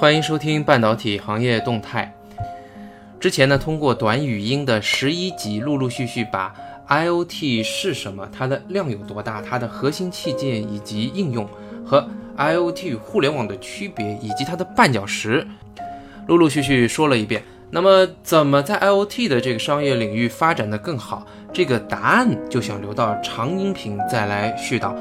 欢迎收听半导体行业动态。之前呢，通过短语音的十一集，陆陆续续把 IoT 是什么、它的量有多大、它的核心器件以及应用和 IoT 与互联网的区别以及它的绊脚石，陆陆续续说了一遍。那么，怎么在 IoT 的这个商业领域发展的更好？这个答案就想留到长音频再来絮叨。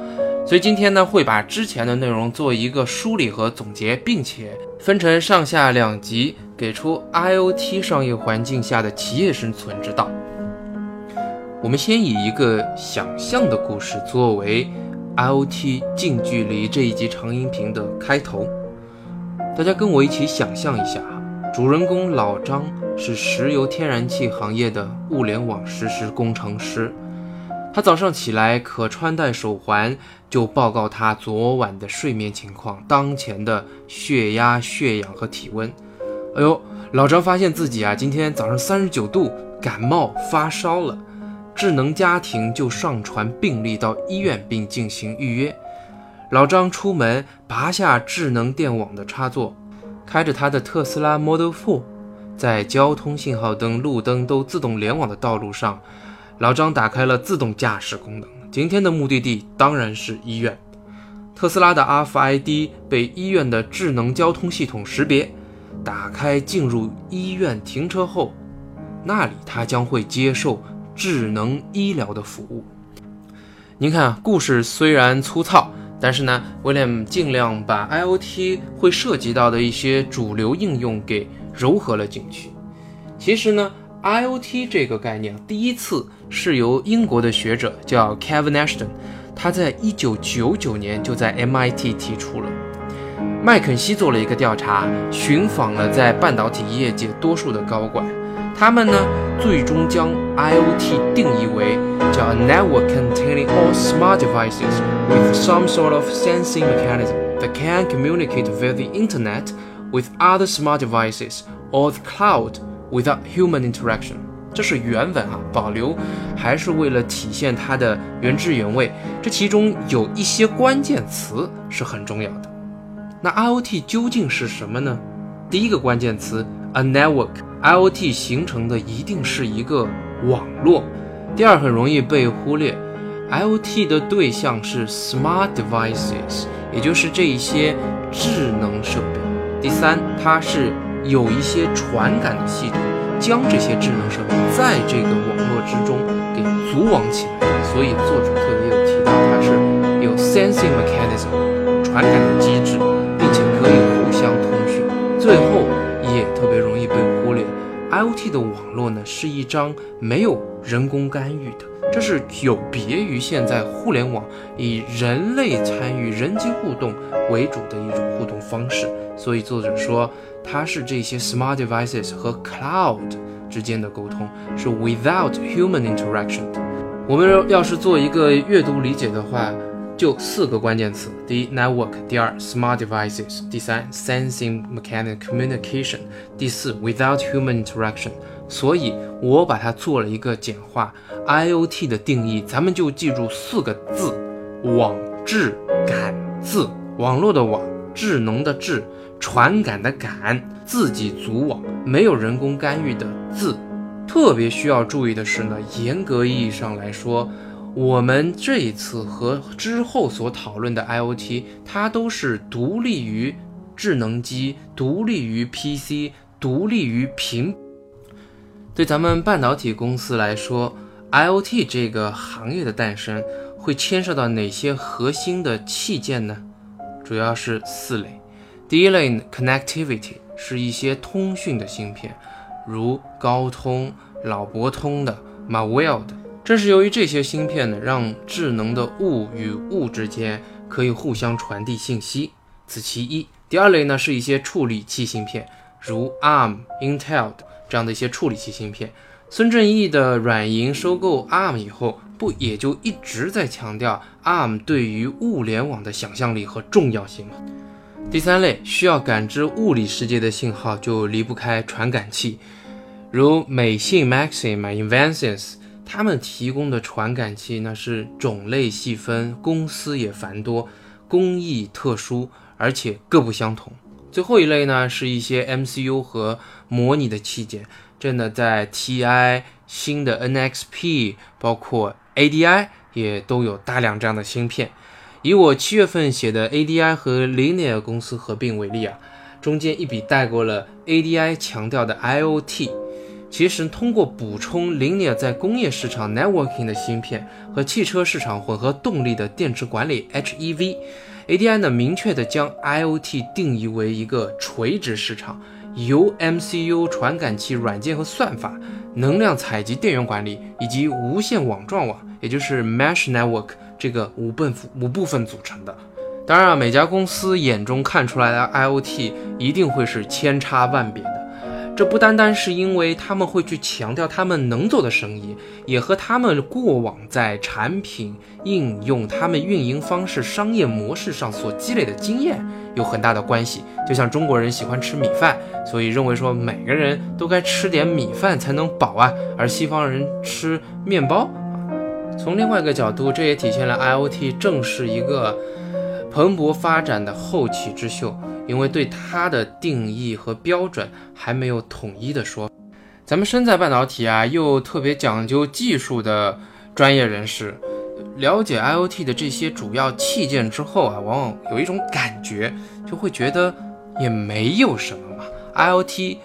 所以今天呢，会把之前的内容做一个梳理和总结，并且分成上下两集，给出 IoT 商业环境下的企业生存之道。我们先以一个想象的故事作为 IoT 近距离这一集长音频的开头，大家跟我一起想象一下，主人公老张是石油天然气行业的物联网实时工程师。他早上起来可穿戴手环，就报告他昨晚的睡眠情况、当前的血压、血氧和体温。哎呦，老张发现自己啊，今天早上三十九度，感冒发烧了。智能家庭就上传病历到医院并进行预约。老张出门，拔下智能电网的插座，开着他的特斯拉 Model 4，在交通信号灯、路灯都自动联网的道路上。老张打开了自动驾驶功能。今天的目的地当然是医院。特斯拉的 RFID 被医院的智能交通系统识别。打开进入医院停车后，那里他将会接受智能医疗的服务。您看，故事虽然粗糙，但是呢，威廉尽量把 IoT 会涉及到的一些主流应用给糅合了进去。其实呢。IoT 这个概念第一次是由英国的学者叫 Kevin Ashton，他在一九九九年就在 MIT 提出了。麦肯锡做了一个调查，寻访了在半导体业界多数的高管，他们呢最终将 IoT 定义为叫 network containing all smart devices with some sort of sensing mechanism that can communicate via the internet with other smart devices or the cloud. Without human interaction，这是原文啊，保留还是为了体现它的原汁原味。这其中有一些关键词是很重要的。那 IoT 究竟是什么呢？第一个关键词 a network，IoT 形成的一定是一个网络。第二很容易被忽略，IoT 的对象是 smart devices，也就是这一些智能设备。第三，它是。有一些传感的系统，将这些智能设备在这个网络之中给组网起来，所以作者特别有提到它是有 sensing mechanism 传感的机制，并且可以互相通讯。最后也特别容易被忽略，IoT 的网络呢是一张没有人工干预的，这是有别于现在互联网以人类参与、人机互动为主的一种互动方式。所以作者说。它是这些 smart devices 和 cloud 之间的沟通，是 without human interaction。我们要是做一个阅读理解的话，就四个关键词：第一，network；第二，smart devices；第三，sensing mechanical communication；第四，without human interaction。所以我把它做了一个简化，IoT 的定义，咱们就记住四个字：网智感自。网络的网，智能的智。传感的感，自己组网，没有人工干预的自。特别需要注意的是呢，严格意义上来说，我们这一次和之后所讨论的 IoT，它都是独立于智能机、独立于 PC、独立于屏。对咱们半导体公司来说，IoT 这个行业的诞生会牵涉到哪些核心的器件呢？主要是四类。第一类 connectivity 是一些通讯的芯片，如高通、老博通的 Marvell 的。正是由于这些芯片呢，让智能的物与物之间可以互相传递信息，此其一。第二类呢，是一些处理器芯片，如 ARM、Intel 的这样的一些处理器芯片。孙正义的软银收购 ARM 以后，不也就一直在强调 ARM 对于物联网的想象力和重要性吗？第三类需要感知物理世界的信号，就离不开传感器，如美信 Maxim、Invensys，他们提供的传感器那是种类细分，公司也繁多，工艺特殊，而且各不相同。最后一类呢，是一些 MCU 和模拟的器件，这呢在 TI 新的 NXP，包括 ADI 也都有大量这样的芯片。以我七月份写的 ADI 和 Linear 公司合并为例啊，中间一笔带过了 ADI 强调的 IoT。其实通过补充 Linear 在工业市场 Networking 的芯片和汽车市场混合动力的电池管理 HEV ADI 呢明确的将 IoT 定义为一个垂直市场，由 MCU 传感器软件和算法、能量采集电源管理以及无线网状网，也就是 Mesh Network 这个五部五部分组成的。当然啊，每家公司眼中看出来的 IoT 一定会是千差万别的。这不单单是因为他们会去强调他们能做的生意，也和他们过往在产品应用、他们运营方式、商业模式上所积累的经验有很大的关系。就像中国人喜欢吃米饭，所以认为说每个人都该吃点米饭才能饱啊，而西方人吃面包。从另外一个角度，这也体现了 IOT 正是一个蓬勃发展的后起之秀。因为对它的定义和标准还没有统一的说，咱们身在半导体啊，又特别讲究技术的专业人士，了解 IOT 的这些主要器件之后啊，往往有一种感觉，就会觉得也没有什么嘛。IOT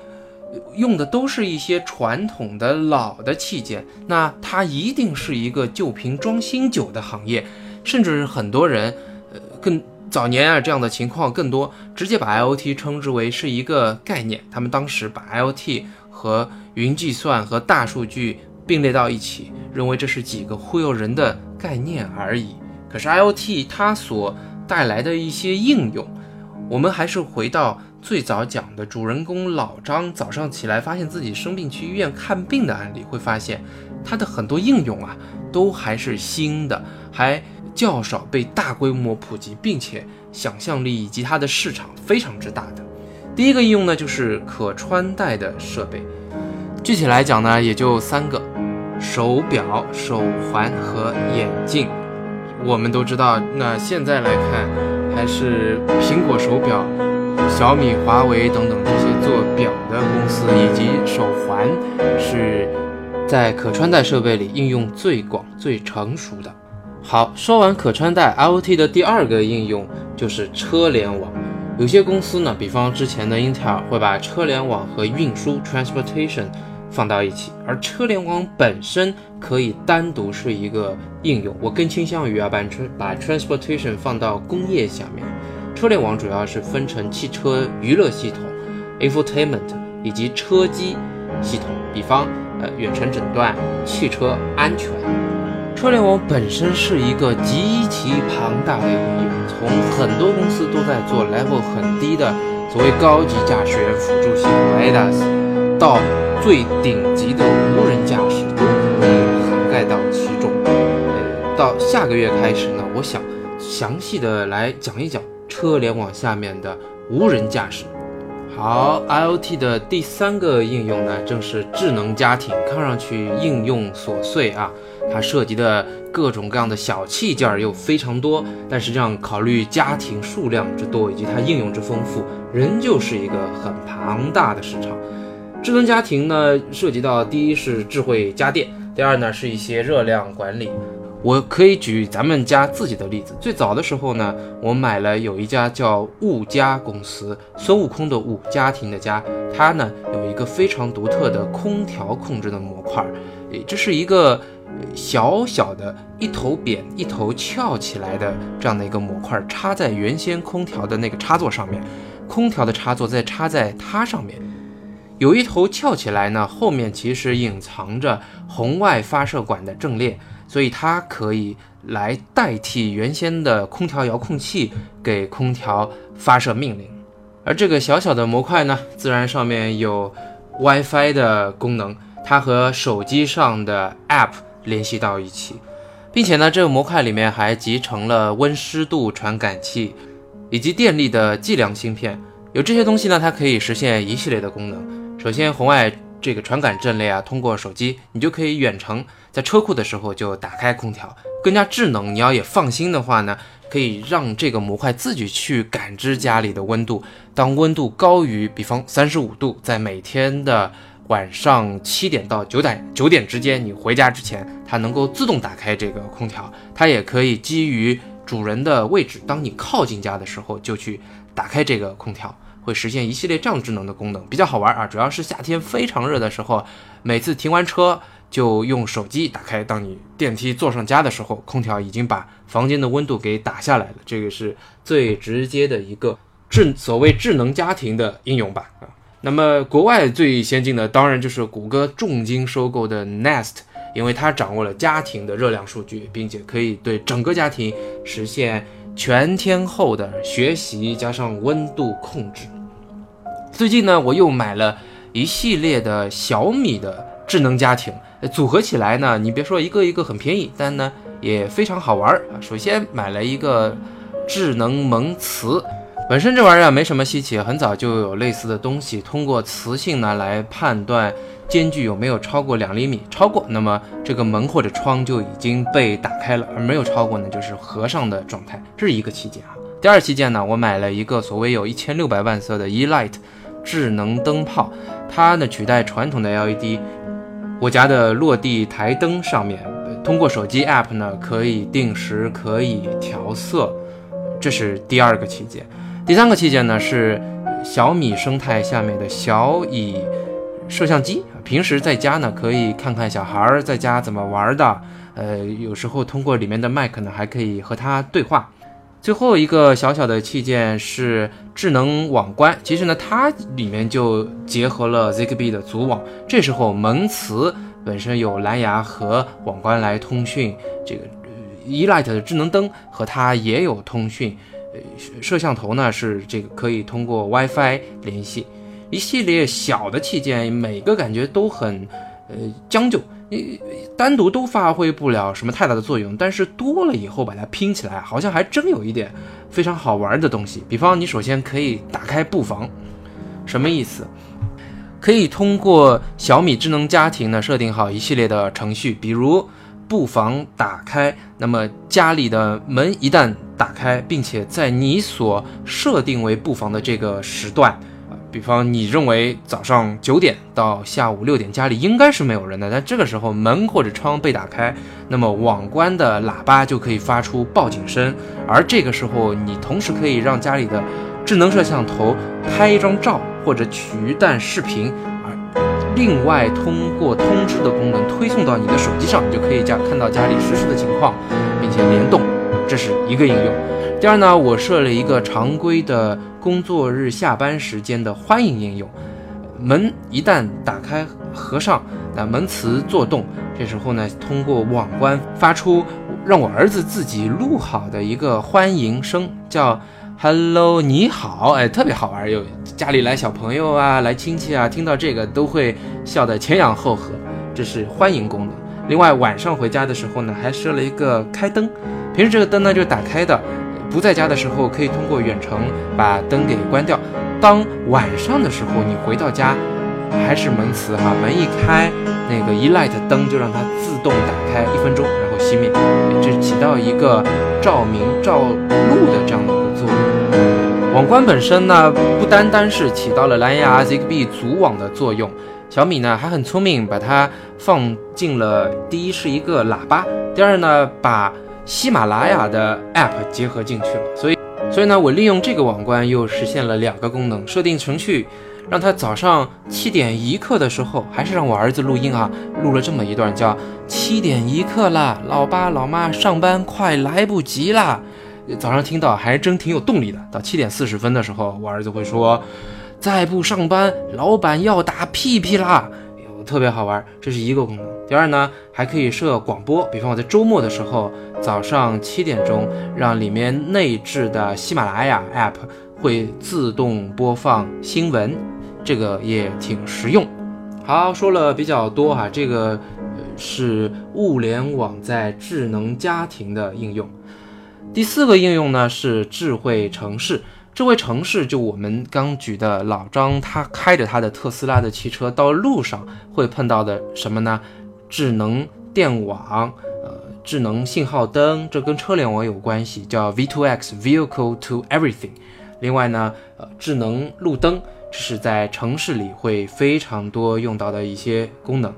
用的都是一些传统的老的器件，那它一定是一个旧瓶装新酒的行业，甚至很多人，呃，更。早年啊，这样的情况更多，直接把 IOT 称之为是一个概念。他们当时把 IOT 和云计算和大数据并列到一起，认为这是几个忽悠人的概念而已。可是 IOT 它所带来的一些应用，我们还是回到最早讲的主人公老张早上起来发现自己生病去医院看病的案例，会发现它的很多应用啊，都还是新的，还。较少被大规模普及，并且想象力以及它的市场非常之大的。第一个应用呢，就是可穿戴的设备。具体来讲呢，也就三个：手表、手环和眼镜。我们都知道，那现在来看，还是苹果手表、小米、华为等等这些做表的公司以及手环，是在可穿戴设备里应用最广、最成熟的。好，说完可穿戴 IoT 的第二个应用就是车联网。有些公司呢，比方之前的英特尔会把车联网和运输 transportation 放到一起，而车联网本身可以单独是一个应用。我更倾向于啊，把把 transportation 放到工业下面。车联网主要是分成汽车娱乐系统 infotainment 以及车机系统，比方呃远程诊断、汽车安全。车联网本身是一个极其庞大的应用，从很多公司都在做 level 很低的所谓高级驾驶员辅助系统 ADAS，到最顶级的无人驾驶都可以涵盖到其中。呃，到下个月开始呢，我想详细的来讲一讲车联网下面的无人驾驶。好，IOT 的第三个应用呢，正是智能家庭，看上去应用琐碎啊。它涉及的各种各样的小器件又非常多，但实际上考虑家庭数量之多以及它应用之丰富，仍旧是一个很庞大的市场。智能家庭呢，涉及到第一是智慧家电，第二呢是一些热量管理。我可以举咱们家自己的例子，最早的时候呢，我买了有一家叫物家公司，孙悟空的悟，家庭的家，它呢有一个非常独特的空调控制的模块，这是一个。小小的一头扁一头翘起来的这样的一个模块，插在原先空调的那个插座上面，空调的插座再插在它上面，有一头翘起来呢，后面其实隐藏着红外发射管的阵列，所以它可以来代替原先的空调遥控器给空调发射命令。而这个小小的模块呢，自然上面有 WiFi 的功能，它和手机上的 App。联系到一起，并且呢，这个模块里面还集成了温湿度传感器，以及电力的计量芯片。有这些东西呢，它可以实现一系列的功能。首先，红外这个传感阵列啊，通过手机，你就可以远程在车库的时候就打开空调，更加智能。你要也放心的话呢，可以让这个模块自己去感知家里的温度。当温度高于，比方三十五度，在每天的晚上七点到九点九点之间，你回家之前，它能够自动打开这个空调。它也可以基于主人的位置，当你靠近家的时候，就去打开这个空调，会实现一系列这样智能的功能，比较好玩啊。主要是夏天非常热的时候，每次停完车。就用手机打开，当你电梯坐上家的时候，空调已经把房间的温度给打下来了。这个是最直接的一个智所谓智能家庭的应用吧？啊，那么国外最先进的当然就是谷歌重金收购的 Nest，因为它掌握了家庭的热量数据，并且可以对整个家庭实现全天候的学习加上温度控制。最近呢，我又买了一系列的小米的智能家庭。组合起来呢，你别说一个一个很便宜，但呢也非常好玩儿啊。首先买了一个智能蒙磁，本身这玩意儿没什么稀奇，很早就有类似的东西，通过磁性呢来判断间距有没有超过两厘米，超过那么这个门或者窗就已经被打开了，而没有超过呢就是合上的状态，这是一个器件啊。第二器件呢，我买了一个所谓有一千六百万色的 E-Light 智能灯泡，它呢取代传统的 LED。我家的落地台灯上面，通过手机 app 呢，可以定时可以调色，这是第二个器件。第三个器件呢是小米生态下面的小蚁摄像机，平时在家呢可以看看小孩在家怎么玩的，呃，有时候通过里面的麦克呢还可以和它对话。最后一个小小的器件是智能网关，其实呢，它里面就结合了 Zigbee 的组网。这时候蒙磁本身有蓝牙和网关来通讯，这个 E-Light 的智能灯和它也有通讯。摄像头呢是这个可以通过 WiFi 联系。一系列小的器件，每个感觉都很呃将就。你单独都发挥不了什么太大的作用，但是多了以后把它拼起来，好像还真有一点非常好玩的东西。比方，你首先可以打开布防，什么意思？可以通过小米智能家庭呢设定好一系列的程序，比如布防打开，那么家里的门一旦打开，并且在你所设定为布防的这个时段。啊比方，你认为早上九点到下午六点家里应该是没有人的，但这个时候门或者窗被打开，那么网关的喇叭就可以发出报警声，而这个时候你同时可以让家里的智能摄像头拍一张照或者取一段视频，而另外通过通知的功能推送到你的手机上，就可以家看到家里实时的情况，并且联动，这是一个应用。第二呢，我设了一个常规的。工作日下班时间的欢迎应用，门一旦打开合上，那门磁作动，这时候呢，通过网关发出让我儿子自己录好的一个欢迎声，叫 “hello 你好”，哎，特别好玩，有家里来小朋友啊，来亲戚啊，听到这个都会笑得前仰后合，这是欢迎功能。另外晚上回家的时候呢，还设了一个开灯，平时这个灯呢就打开的。不在家的时候，可以通过远程把灯给关掉。当晚上的时候，你回到家，还是门磁哈，门一开，那个 E-Light 灯就让它自动打开一分钟，然后熄灭，这起到一个照明照路的这样的一个作用。网关本身呢，不单单是起到了蓝牙 Zigbee 组网的作用，小米呢还很聪明，把它放进了第一是一个喇叭，第二呢把。喜马拉雅的 App 结合进去了，所以，所以呢，我利用这个网关又实现了两个功能：设定程序，让他早上七点一刻的时候，还是让我儿子录音啊，录了这么一段，叫七点一刻啦，老爸老妈上班快来不及啦。早上听到还真挺有动力的。到七点四十分的时候，我儿子会说，再不上班，老板要打屁屁啦。特别好玩，这是一个功能。第二呢，还可以设广播，比方我在周末的时候，早上七点钟，让里面内置的喜马拉雅 App 会自动播放新闻，这个也挺实用。好，说了比较多哈，这个是物联网在智能家庭的应用。第四个应用呢是智慧城市。智慧城市就我们刚举的老张，他开着他的特斯拉的汽车到路上会碰到的什么呢？智能电网，智能信号灯，这跟车联网有关系，叫 V2X（Vehicle to Everything）。另外呢，呃，智能路灯，这是在城市里会非常多用到的一些功能。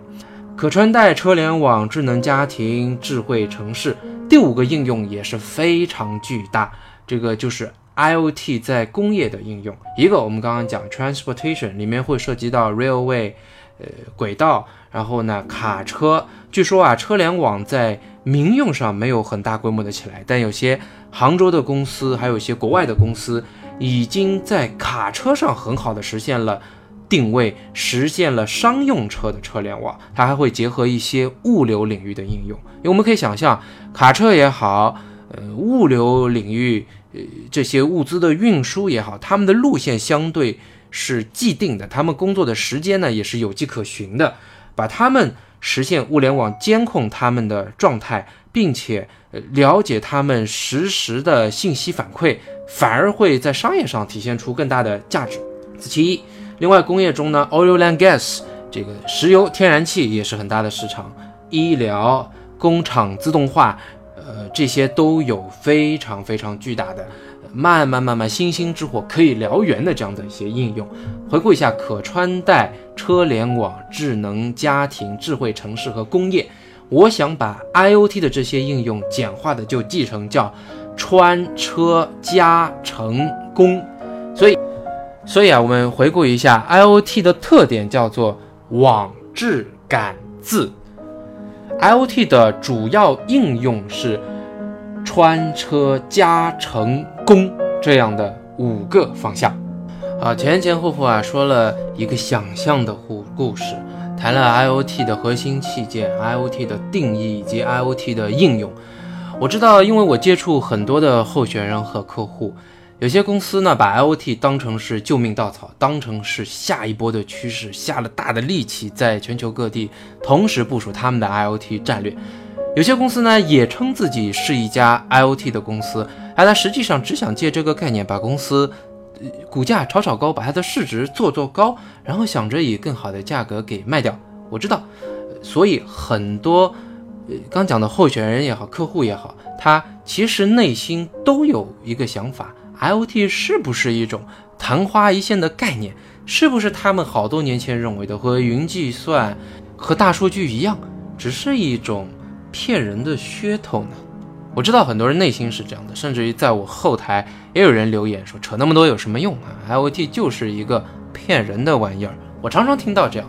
可穿戴车联网、智能家庭、智慧城市，第五个应用也是非常巨大，这个就是 IoT 在工业的应用。一个我们刚刚讲 transportation 里面会涉及到 railway，呃，轨道，然后呢卡车。据说啊，车联网在民用上没有很大规模的起来，但有些杭州的公司，还有一些国外的公司，已经在卡车上很好的实现了。定位实现了商用车的车联网，它还会结合一些物流领域的应用。因为我们可以想象，卡车也好，呃，物流领域，呃，这些物资的运输也好，他们的路线相对是既定的，他们工作的时间呢也是有迹可循的。把他们实现物联网监控他们的状态，并且了解他们实时的信息反馈，反而会在商业上体现出更大的价值。此其一。另外，工业中呢，oil and gas 这个石油、天然气也是很大的市场。医疗、工厂自动化，呃，这些都有非常非常巨大的、慢慢慢慢星星之火可以燎原的这样的一些应用。回顾一下，可穿戴、车联网、智能家庭、智慧城市和工业，我想把 IoT 的这些应用简化的就记成叫穿车家成工。所以。所以啊，我们回顾一下 IoT 的特点，叫做网质感字。IoT 的主要应用是穿车加成攻这样的五个方向。好，前前后后啊说了一个想象的故故事，谈了 IoT 的核心器件、IoT 的定义以及 IoT 的应用。我知道，因为我接触很多的候选人和客户。有些公司呢，把 IoT 当成是救命稻草，当成是下一波的趋势，下了大的力气，在全球各地同时部署他们的 IoT 战略。有些公司呢，也称自己是一家 IoT 的公司，而它实际上只想借这个概念把公司股价炒炒高，把它的市值做做高，然后想着以更好的价格给卖掉。我知道，所以很多呃刚讲的候选人也好，客户也好，他其实内心都有一个想法。IoT 是不是一种昙花一现的概念？是不是他们好多年前认为的和云计算、和大数据一样，只是一种骗人的噱头呢？我知道很多人内心是这样的，甚至于在我后台也有人留言说：“扯那么多有什么用啊？IoT 就是一个骗人的玩意儿。”我常常听到这样。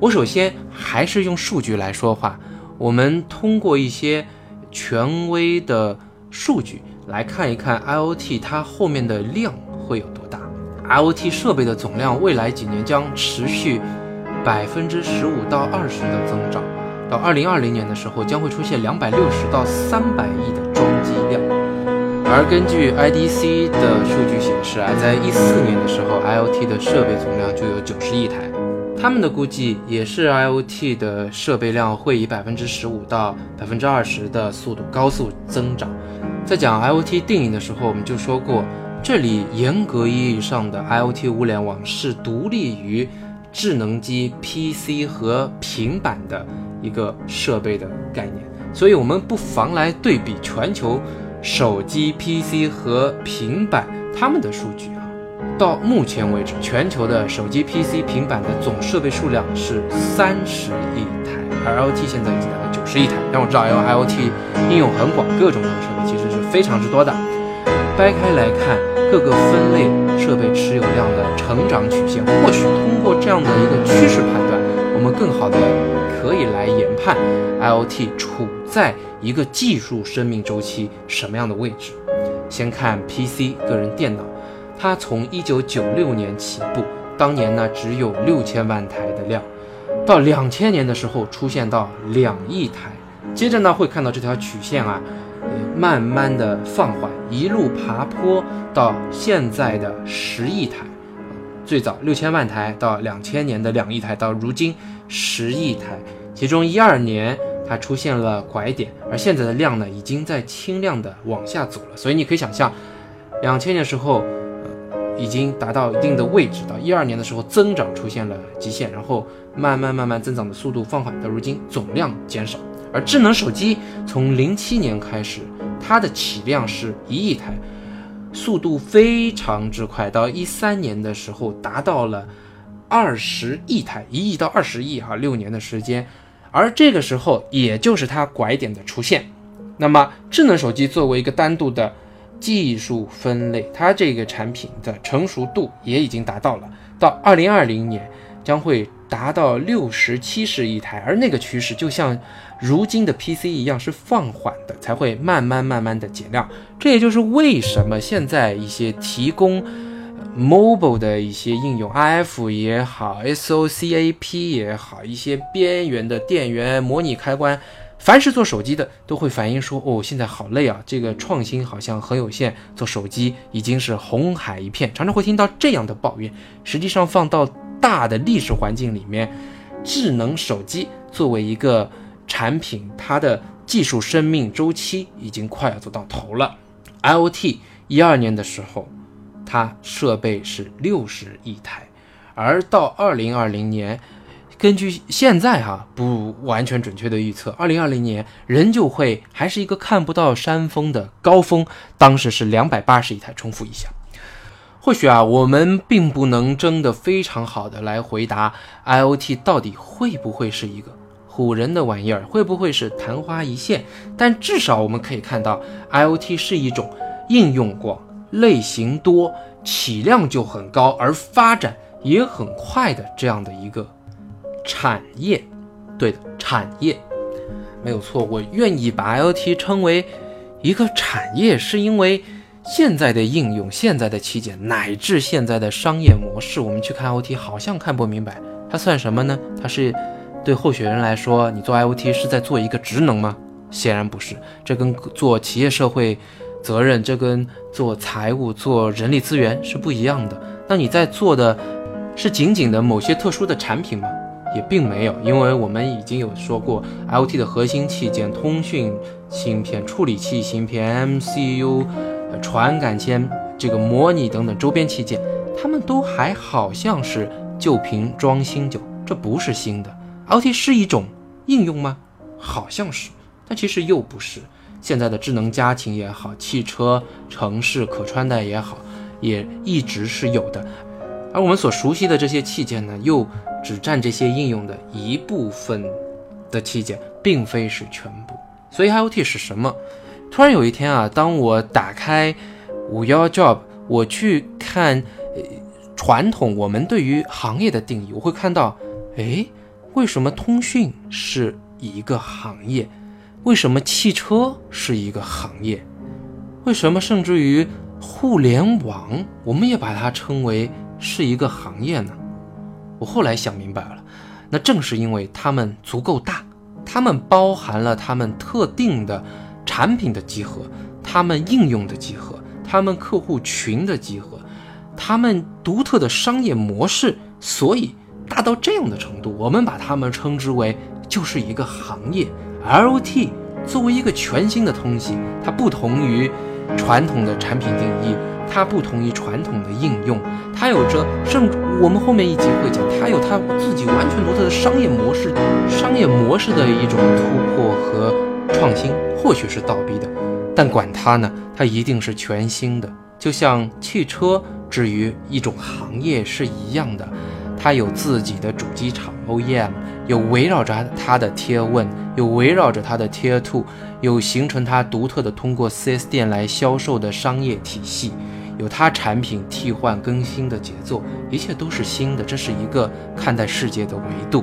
我首先还是用数据来说话。我们通过一些权威的数据。来看一看 IoT 它后面的量会有多大？IoT 设备的总量未来几年将持续百分之十五到二十的增长，到二零二零年的时候将会出现两百六十到三百亿的装机量。而根据 IDC 的数据显示啊，在一四年的时候，IoT 的设备总量就有九十亿台，他们的估计也是 IoT 的设备量会以百分之十五到百分之二十的速度高速增长。在讲 IoT 定义的时候，我们就说过，这里严格意义上的 IoT 物联网是独立于智能机、PC 和平板的一个设备的概念。所以，我们不妨来对比全球手机、PC 和平板它们的数据啊。到目前为止，全球的手机、PC、平板的总设备数量是三十亿台，而 IoT 现在已经达到九十亿台。但我知道 IoT 应用很广，各种各样的设备其实是。非常之多的，掰开来看各个分类设备持有量的成长曲线，或许通过这样的一个趋势判断，更好的可以来研判 IoT 处在一个技术生命周期什么样的位置。先看 PC 个人电脑，它从一九九六年起步，当年呢只有六千万台的量，到两千年的时候出现到两亿台，接着呢会看到这条曲线啊。慢慢的放缓，一路爬坡到现在的十亿台，最早六千万台到两千年的两亿台，到如今十亿台，其中一二年它出现了拐点，而现在的量呢，已经在轻量的往下走了。所以你可以想象，两千年时候，呃，已经达到一定的位置，到一二年的时候增长出现了极限，然后慢慢慢慢增长的速度放缓，到如今总量减少。而智能手机从零七年开始，它的起量是一亿台，速度非常之快，到一三年的时候达到了二十亿台，一亿到二十亿哈，六年的时间。而这个时候，也就是它拐点的出现。那么，智能手机作为一个单独的技术分类，它这个产品的成熟度也已经达到了，到二零二零年将会达到六十七十亿台，而那个趋势就像如今的 PC 一样，是放缓的，才会慢慢慢慢的减量。这也就是为什么现在一些提供 mobile 的一些应用，IF 也好，SOCAP 也好，一些边缘的电源模拟开关。凡是做手机的都会反映说，哦，现在好累啊，这个创新好像很有限，做手机已经是红海一片，常常会听到这样的抱怨。实际上，放到大的历史环境里面，智能手机作为一个产品，它的技术生命周期已经快要走到头了。IOT 一二年的时候，它设备是六十亿台，而到二零二零年。根据现在哈不完全准确的预测，二零二零年仍旧会还是一个看不到山峰的高峰，当时是两百八十亿台。重复一下，或许啊，我们并不能真的非常好的来回答 IOT 到底会不会是一个唬人的玩意儿，会不会是昙花一现？但至少我们可以看到，IOT 是一种应用广、类型多、起量就很高，而发展也很快的这样的一个。产业，对的，产业没有错。我愿意把 IoT 称为一个产业，是因为现在的应用、现在的器件乃至现在的商业模式，我们去看 IoT 好像看不明白，它算什么呢？它是对候选人来说，你做 IoT 是在做一个职能吗？显然不是，这跟做企业社会责任，这跟做财务、做人力资源是不一样的。那你在做的是仅仅的某些特殊的产品吗？也并没有，因为我们已经有说过，IoT 的核心器件、通讯芯片、处理器芯片、MCU、传感器、这个模拟等等周边器件，它们都还好像是旧瓶装新酒，这不是新的。IoT 是一种应用吗？好像是，但其实又不是。现在的智能家庭也好，汽车、城市可穿戴也好，也一直是有的。而我们所熟悉的这些器件呢，又只占这些应用的一部分的器件，并非是全部。所以 IoT 是什么？突然有一天啊，当我打开五幺 Job，我去看呃传统我们对于行业的定义，我会看到，哎，为什么通讯是一个行业？为什么汽车是一个行业？为什么甚至于互联网，我们也把它称为？是一个行业呢，我后来想明白了，那正是因为它们足够大，它们包含了它们特定的产品的集合，他们应用的集合，他们客户群的集合，他们独特的商业模式，所以大到这样的程度，我们把他们称之为就是一个行业。LOT 作为一个全新的东西，它不同于传统的产品定义。它不同于传统的应用，它有着甚我们后面一集会讲，它有它自己完全独特的商业模式，商业模式的一种突破和创新，或许是倒逼的，但管它呢，它一定是全新的，就像汽车至于一种行业是一样的，它有自己的主机厂 OEM，有围绕着它的 Tier One，有围绕着它的 Tier Two，有形成它独特的通过 4S 店来销售的商业体系。有它产品替换更新的节奏，一切都是新的，这是一个看待世界的维度。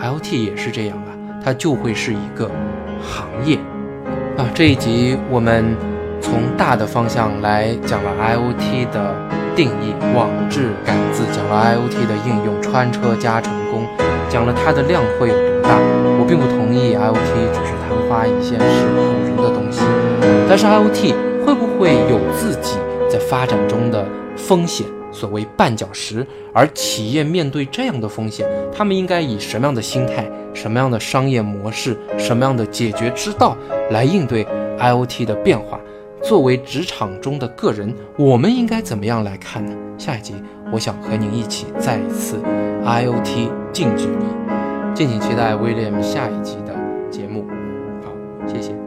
IOT 也是这样啊，它就会是一个行业啊。这一集我们从大的方向来讲了 IOT 的定义，网志感字讲了 IOT 的应用，穿车加成功，讲了它的量会有多大。我并不同意 IOT 只是昙花一现是唬人的东西，但是 IOT 会不会有自己？在发展中的风险，所谓绊脚石，而企业面对这样的风险，他们应该以什么样的心态、什么样的商业模式、什么样的解决之道来应对 IOT 的变化？作为职场中的个人，我们应该怎么样来看呢？下一集，我想和您一起再一次 IOT 近距离，敬请期待威廉下一集的节目。好，谢谢